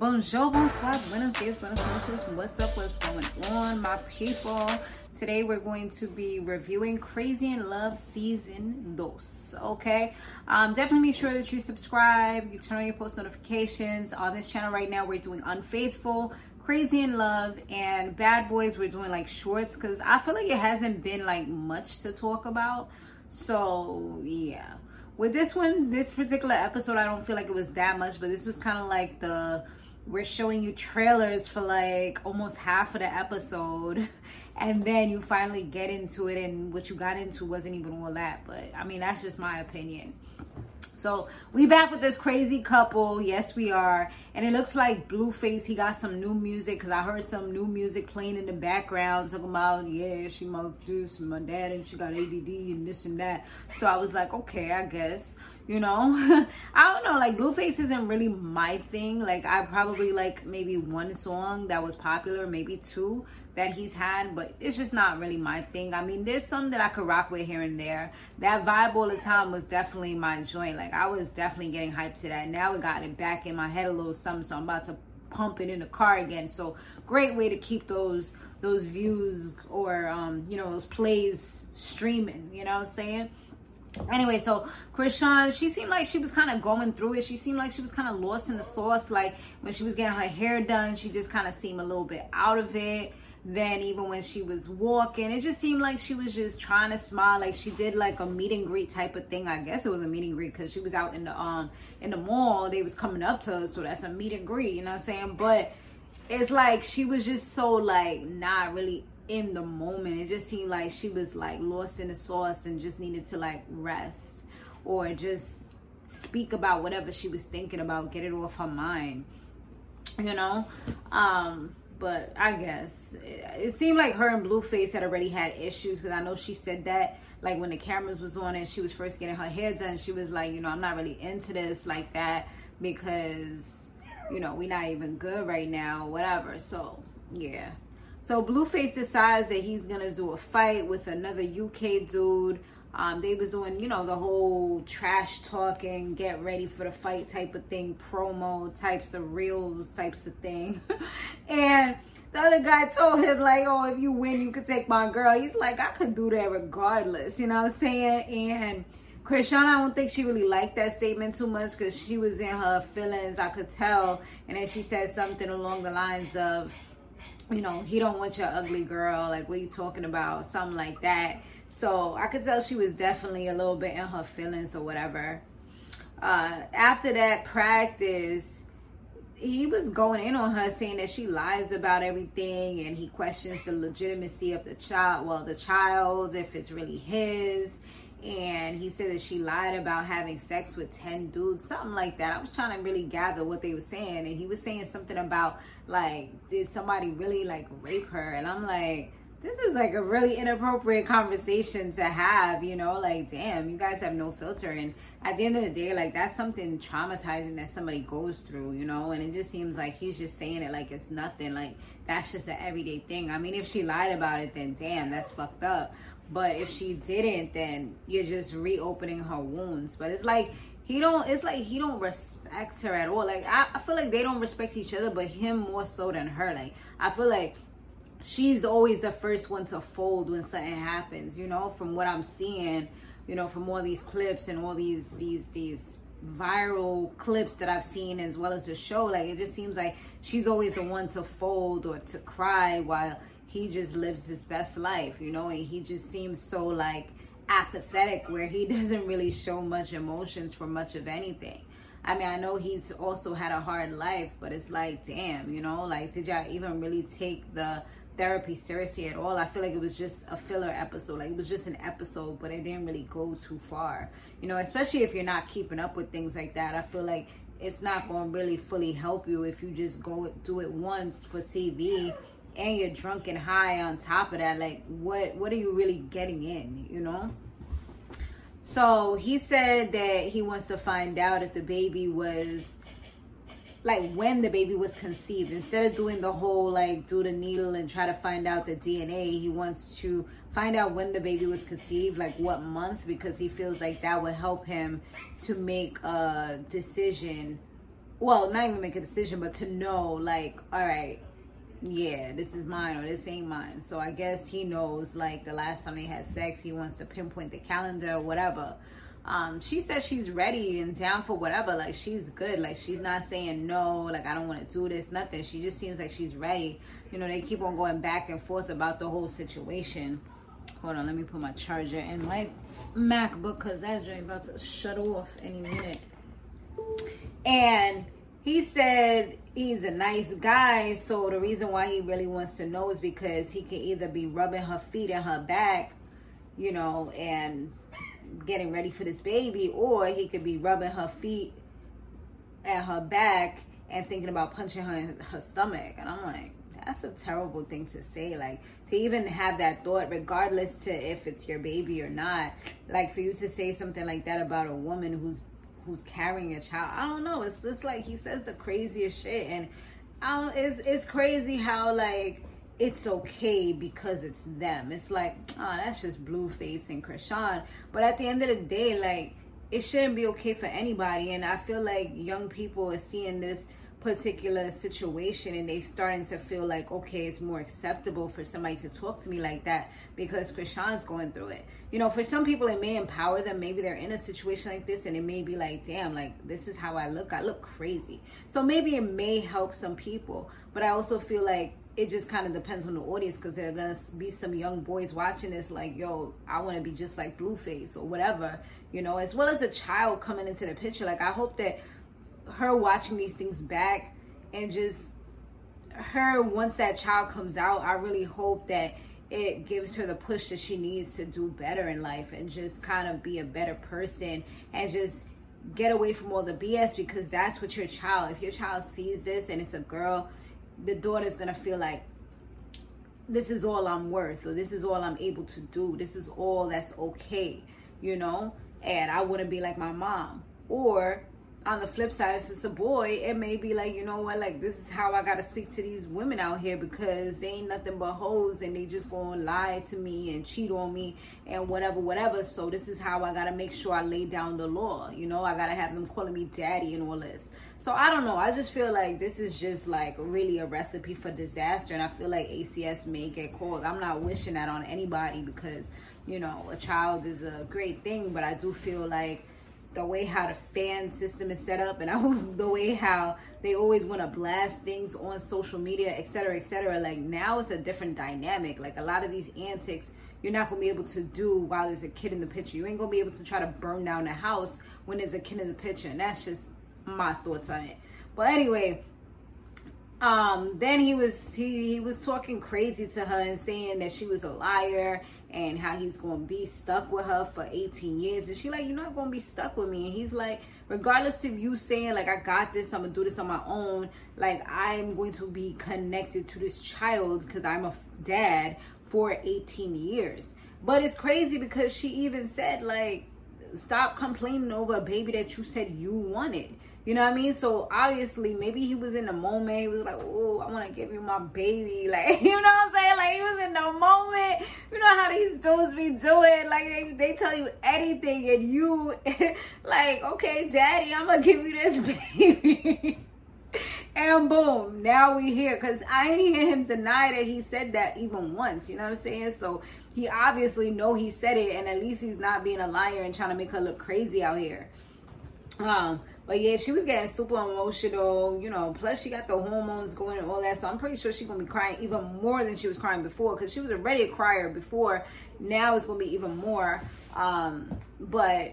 Bonjour, bonsoir, buenos dias, buenas noches. What's up? What's going on, my people? Today we're going to be reviewing Crazy in Love Season 2. Okay? Um, definitely make sure that you subscribe, you turn on your post notifications. On this channel right now, we're doing Unfaithful, Crazy in Love, and Bad Boys. We're doing like shorts because I feel like it hasn't been like much to talk about. So, yeah. With this one, this particular episode, I don't feel like it was that much, but this was kind of like the we're showing you trailers for like almost half of the episode and then you finally get into it and what you got into wasn't even all that but i mean that's just my opinion so we back with this crazy couple. Yes, we are. And it looks like Blueface, he got some new music because I heard some new music playing in the background talking about, yeah, she my and my dad and she got ADD and this and that. So I was like, okay, I guess, you know. I don't know, like Blueface isn't really my thing. Like I probably like maybe one song that was popular, maybe two that he's had, but it's just not really my thing. I mean, there's some that I could rock with here and there. That vibe all the time was definitely my joint. Like I was definitely getting hyped to that. Now it got it back in my head a little something, so I'm about to pump it in the car again. So great way to keep those those views or um, you know, those plays streaming, you know what I'm saying? anyway so Chrisean she seemed like she was kind of going through it she seemed like she was kind of lost in the sauce like when she was getting her hair done she just kind of seemed a little bit out of it then even when she was walking. It just seemed like she was just trying to smile like she did like a meet and greet type of thing. I guess it was a meet and greet because she was out in the um in the mall. They was coming up to us so that's a meet and greet you know what i'm saying? But it's like she was just so like not really in the moment. It just seemed like she was like lost in the sauce and just needed to like rest or just speak about whatever she was thinking about get it off her mind you know? Um but I guess it, seemed like her and Blueface had already had issues because I know she said that like when the cameras was on and she was first getting her hair done, she was like, you know, I'm not really into this like that because you know we're not even good right now, whatever. So yeah. So Blueface decides that he's gonna do a fight with another UK dude. Um, they was doing, you know, the whole trash talking, get ready for the fight type of thing, promo types of reels types of thing. and the other guy told him, like, oh, if you win, you could take my girl. He's like, I could do that regardless, you know what I'm saying? And Chrisean, I don't think she really liked that statement too much because she was in her feelings, I could tell. And then she said something along the lines of, you know, he don't want your ugly girl. Like, what are you talking about? Something like that. So I could tell she was definitely a little bit in her feelings or whatever. Uh, after that practice, he was going in on her saying that she lies about everything and he questions the legitimacy of the child. Well, the child, if it's really his. And he said that she lied about having sex with 10 dudes, something like that. I was trying to really gather what they were saying. And he was saying something about, like, did somebody really, like, rape her? And I'm like, this is like a really inappropriate conversation to have, you know, like damn, you guys have no filter and at the end of the day, like that's something traumatizing that somebody goes through, you know, and it just seems like he's just saying it like it's nothing, like that's just an everyday thing. I mean, if she lied about it, then damn, that's fucked up. But if she didn't, then you're just reopening her wounds. But it's like he don't it's like he don't respect her at all. Like I, I feel like they don't respect each other, but him more so than her. Like I feel like she's always the first one to fold when something happens, you know, from what I'm seeing, you know, from all these clips and all these these these viral clips that I've seen as well as the show, like it just seems like she's always the one to fold or to cry while he just lives his best life, you know, and he just seems so like apathetic where he doesn't really show much emotions for much of anything. I mean, I know he's also had a hard life, but it's like, damn, you know, like, did y'all even really take the therapy seriously at all. I feel like it was just a filler episode. Like it was just an episode, but it didn't really go too far. You know, especially if you're not keeping up with things like that. I feel like it's not going to really fully help you if you just go do it once for TV and you're drunk and high on top of that. Like what what are you really getting in, you know? So he said that he wants to find out if the baby was like when the baby was conceived instead of doing the whole like do the needle and try to find out the dna he wants to find out when the baby was conceived like what month because he feels like that would help him to make a decision well, not even make a decision, but to know, like, all right, yeah, this is mine or this ain't mine. So I guess he knows, like, the last time they had sex, he wants to pinpoint the calendar or whatever. Um, she says she's ready and down for whatever. Like, she's good. Like, she's not saying no, like, I don't want to do this, nothing. She just seems like she's ready. You know, they keep on going back and forth about the whole situation. Hold on, let me put my charger in my MacBook because that's about to shut off any minute. And he said he's a nice guy, so the reason why he really wants to know is because he can either be rubbing her feet and her back, you know, and getting ready for this baby, or he could be rubbing her feet and her back and thinking about punching her in her stomach. And I'm like, that's a terrible thing to say. Like to even have that thought, regardless to if it's your baby or not. Like for you to say something like that about a woman who's who's carrying a child. I don't know. It's just like he says the craziest shit, and I it's it's crazy how like it's okay because it's them. It's like, oh, that's just Blueface and Chrisean. But at the end of the day, like it shouldn't be okay for anybody. And I feel like young people are seeing this particular situation and they starting to feel like okay it's more acceptable for somebody to talk to me like that because Chrisean's going through it. You know for some people it may empower them. Maybe they're in a situation like this and it may be like damn like this is how I look. I look crazy. So maybe it may help some people but I also feel like it just kind of depends on the audience because there are gonna be some young boys watching this like yo I want to be just like Blueface or whatever you know as well as a child coming into the picture. Like I hope that her watching these things back and just her once that child comes out i really hope that it gives her the push that she needs to do better in life and just kind of be a better person and just get away from all the bs because that's what your child if your child sees this and it's a girl the daughter's gonna feel like this is all i'm worth or this is all i'm able to do. This is all that's okay you know? And i wouldn't be like my mom. Or on the flip side, if it's a boy, it may be like, you know what, like this is how I gotta speak to these women out here because they ain't nothing but hoes and they just gonna lie to me and cheat on me and whatever, whatever. So this is how I gotta make sure I lay down the law. You know, I gotta have them calling me daddy and all this. So I don't know. I just feel like this is just like really a recipe for disaster, and I feel like ACS may get called. I'm not wishing that on anybody because you know a child is a great thing, but I do feel like the way how the fan system is set up and I, the way how they always want to blast things on social media, etc., etc. Like now it's a different dynamic. Like a lot of these antics, you're not gonna be able to do while there's a kid in the picture. You ain't gonna be able to try to burn down the house when there's a kid in the picture, and that's just my thoughts on it. But anyway, um, then he was he, he was talking crazy to her and saying that she was a liar and how he's gonna be stuck with her for 18 years. And she like, you're not gonna be stuck with me. And he's like, regardless of you saying like I got this, I'm gonna do this on my own. Like I'm going to be connected to this child because I'm a dad for 18 years. But it's crazy because she even said like, stop complaining over a baby that you said you wanted. You know what I mean? So obviously, maybe he was in the moment. He was like, "Oh, I want to give you my baby." Like, you know what I'm saying? Like he was in the moment. You know how these dudes be doing? Like they, they tell you anything, and you like, "Okay, daddy, I'm gonna give you this baby." and boom, now we here. Cause I ain't hear him deny that he said that even once. You know what I'm saying? So he obviously know he said it, and at least he's not being a liar and trying to make her look crazy out here. Um, but yeah, she was getting super emotional, you know. Plus, she got the hormones going and all that. So I'm pretty sure she's gonna be crying even more than she was crying before, because she was already a crier before. Now it's gonna be even more. Um, but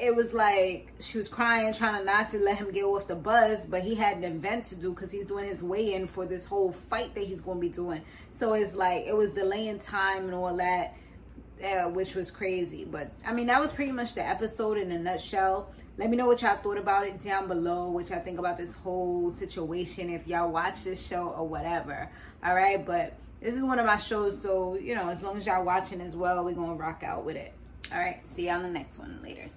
it was like she was crying, trying to not to let him get off the bus, but he had an event to do because he's doing his weigh in for this whole fight that he's going to be doing. So it's like it was delaying time and all that, uh, which was crazy. But I mean, that was pretty much the episode in a nutshell. Let me know what y'all thought about it down below, what y'all think about this whole situation, if y'all watch this show or whatever. All right, but this is one of my shows, so you know, as long as y'all watching as well, we're gonna rock out with it. All right, see y'all on the next one. Laters.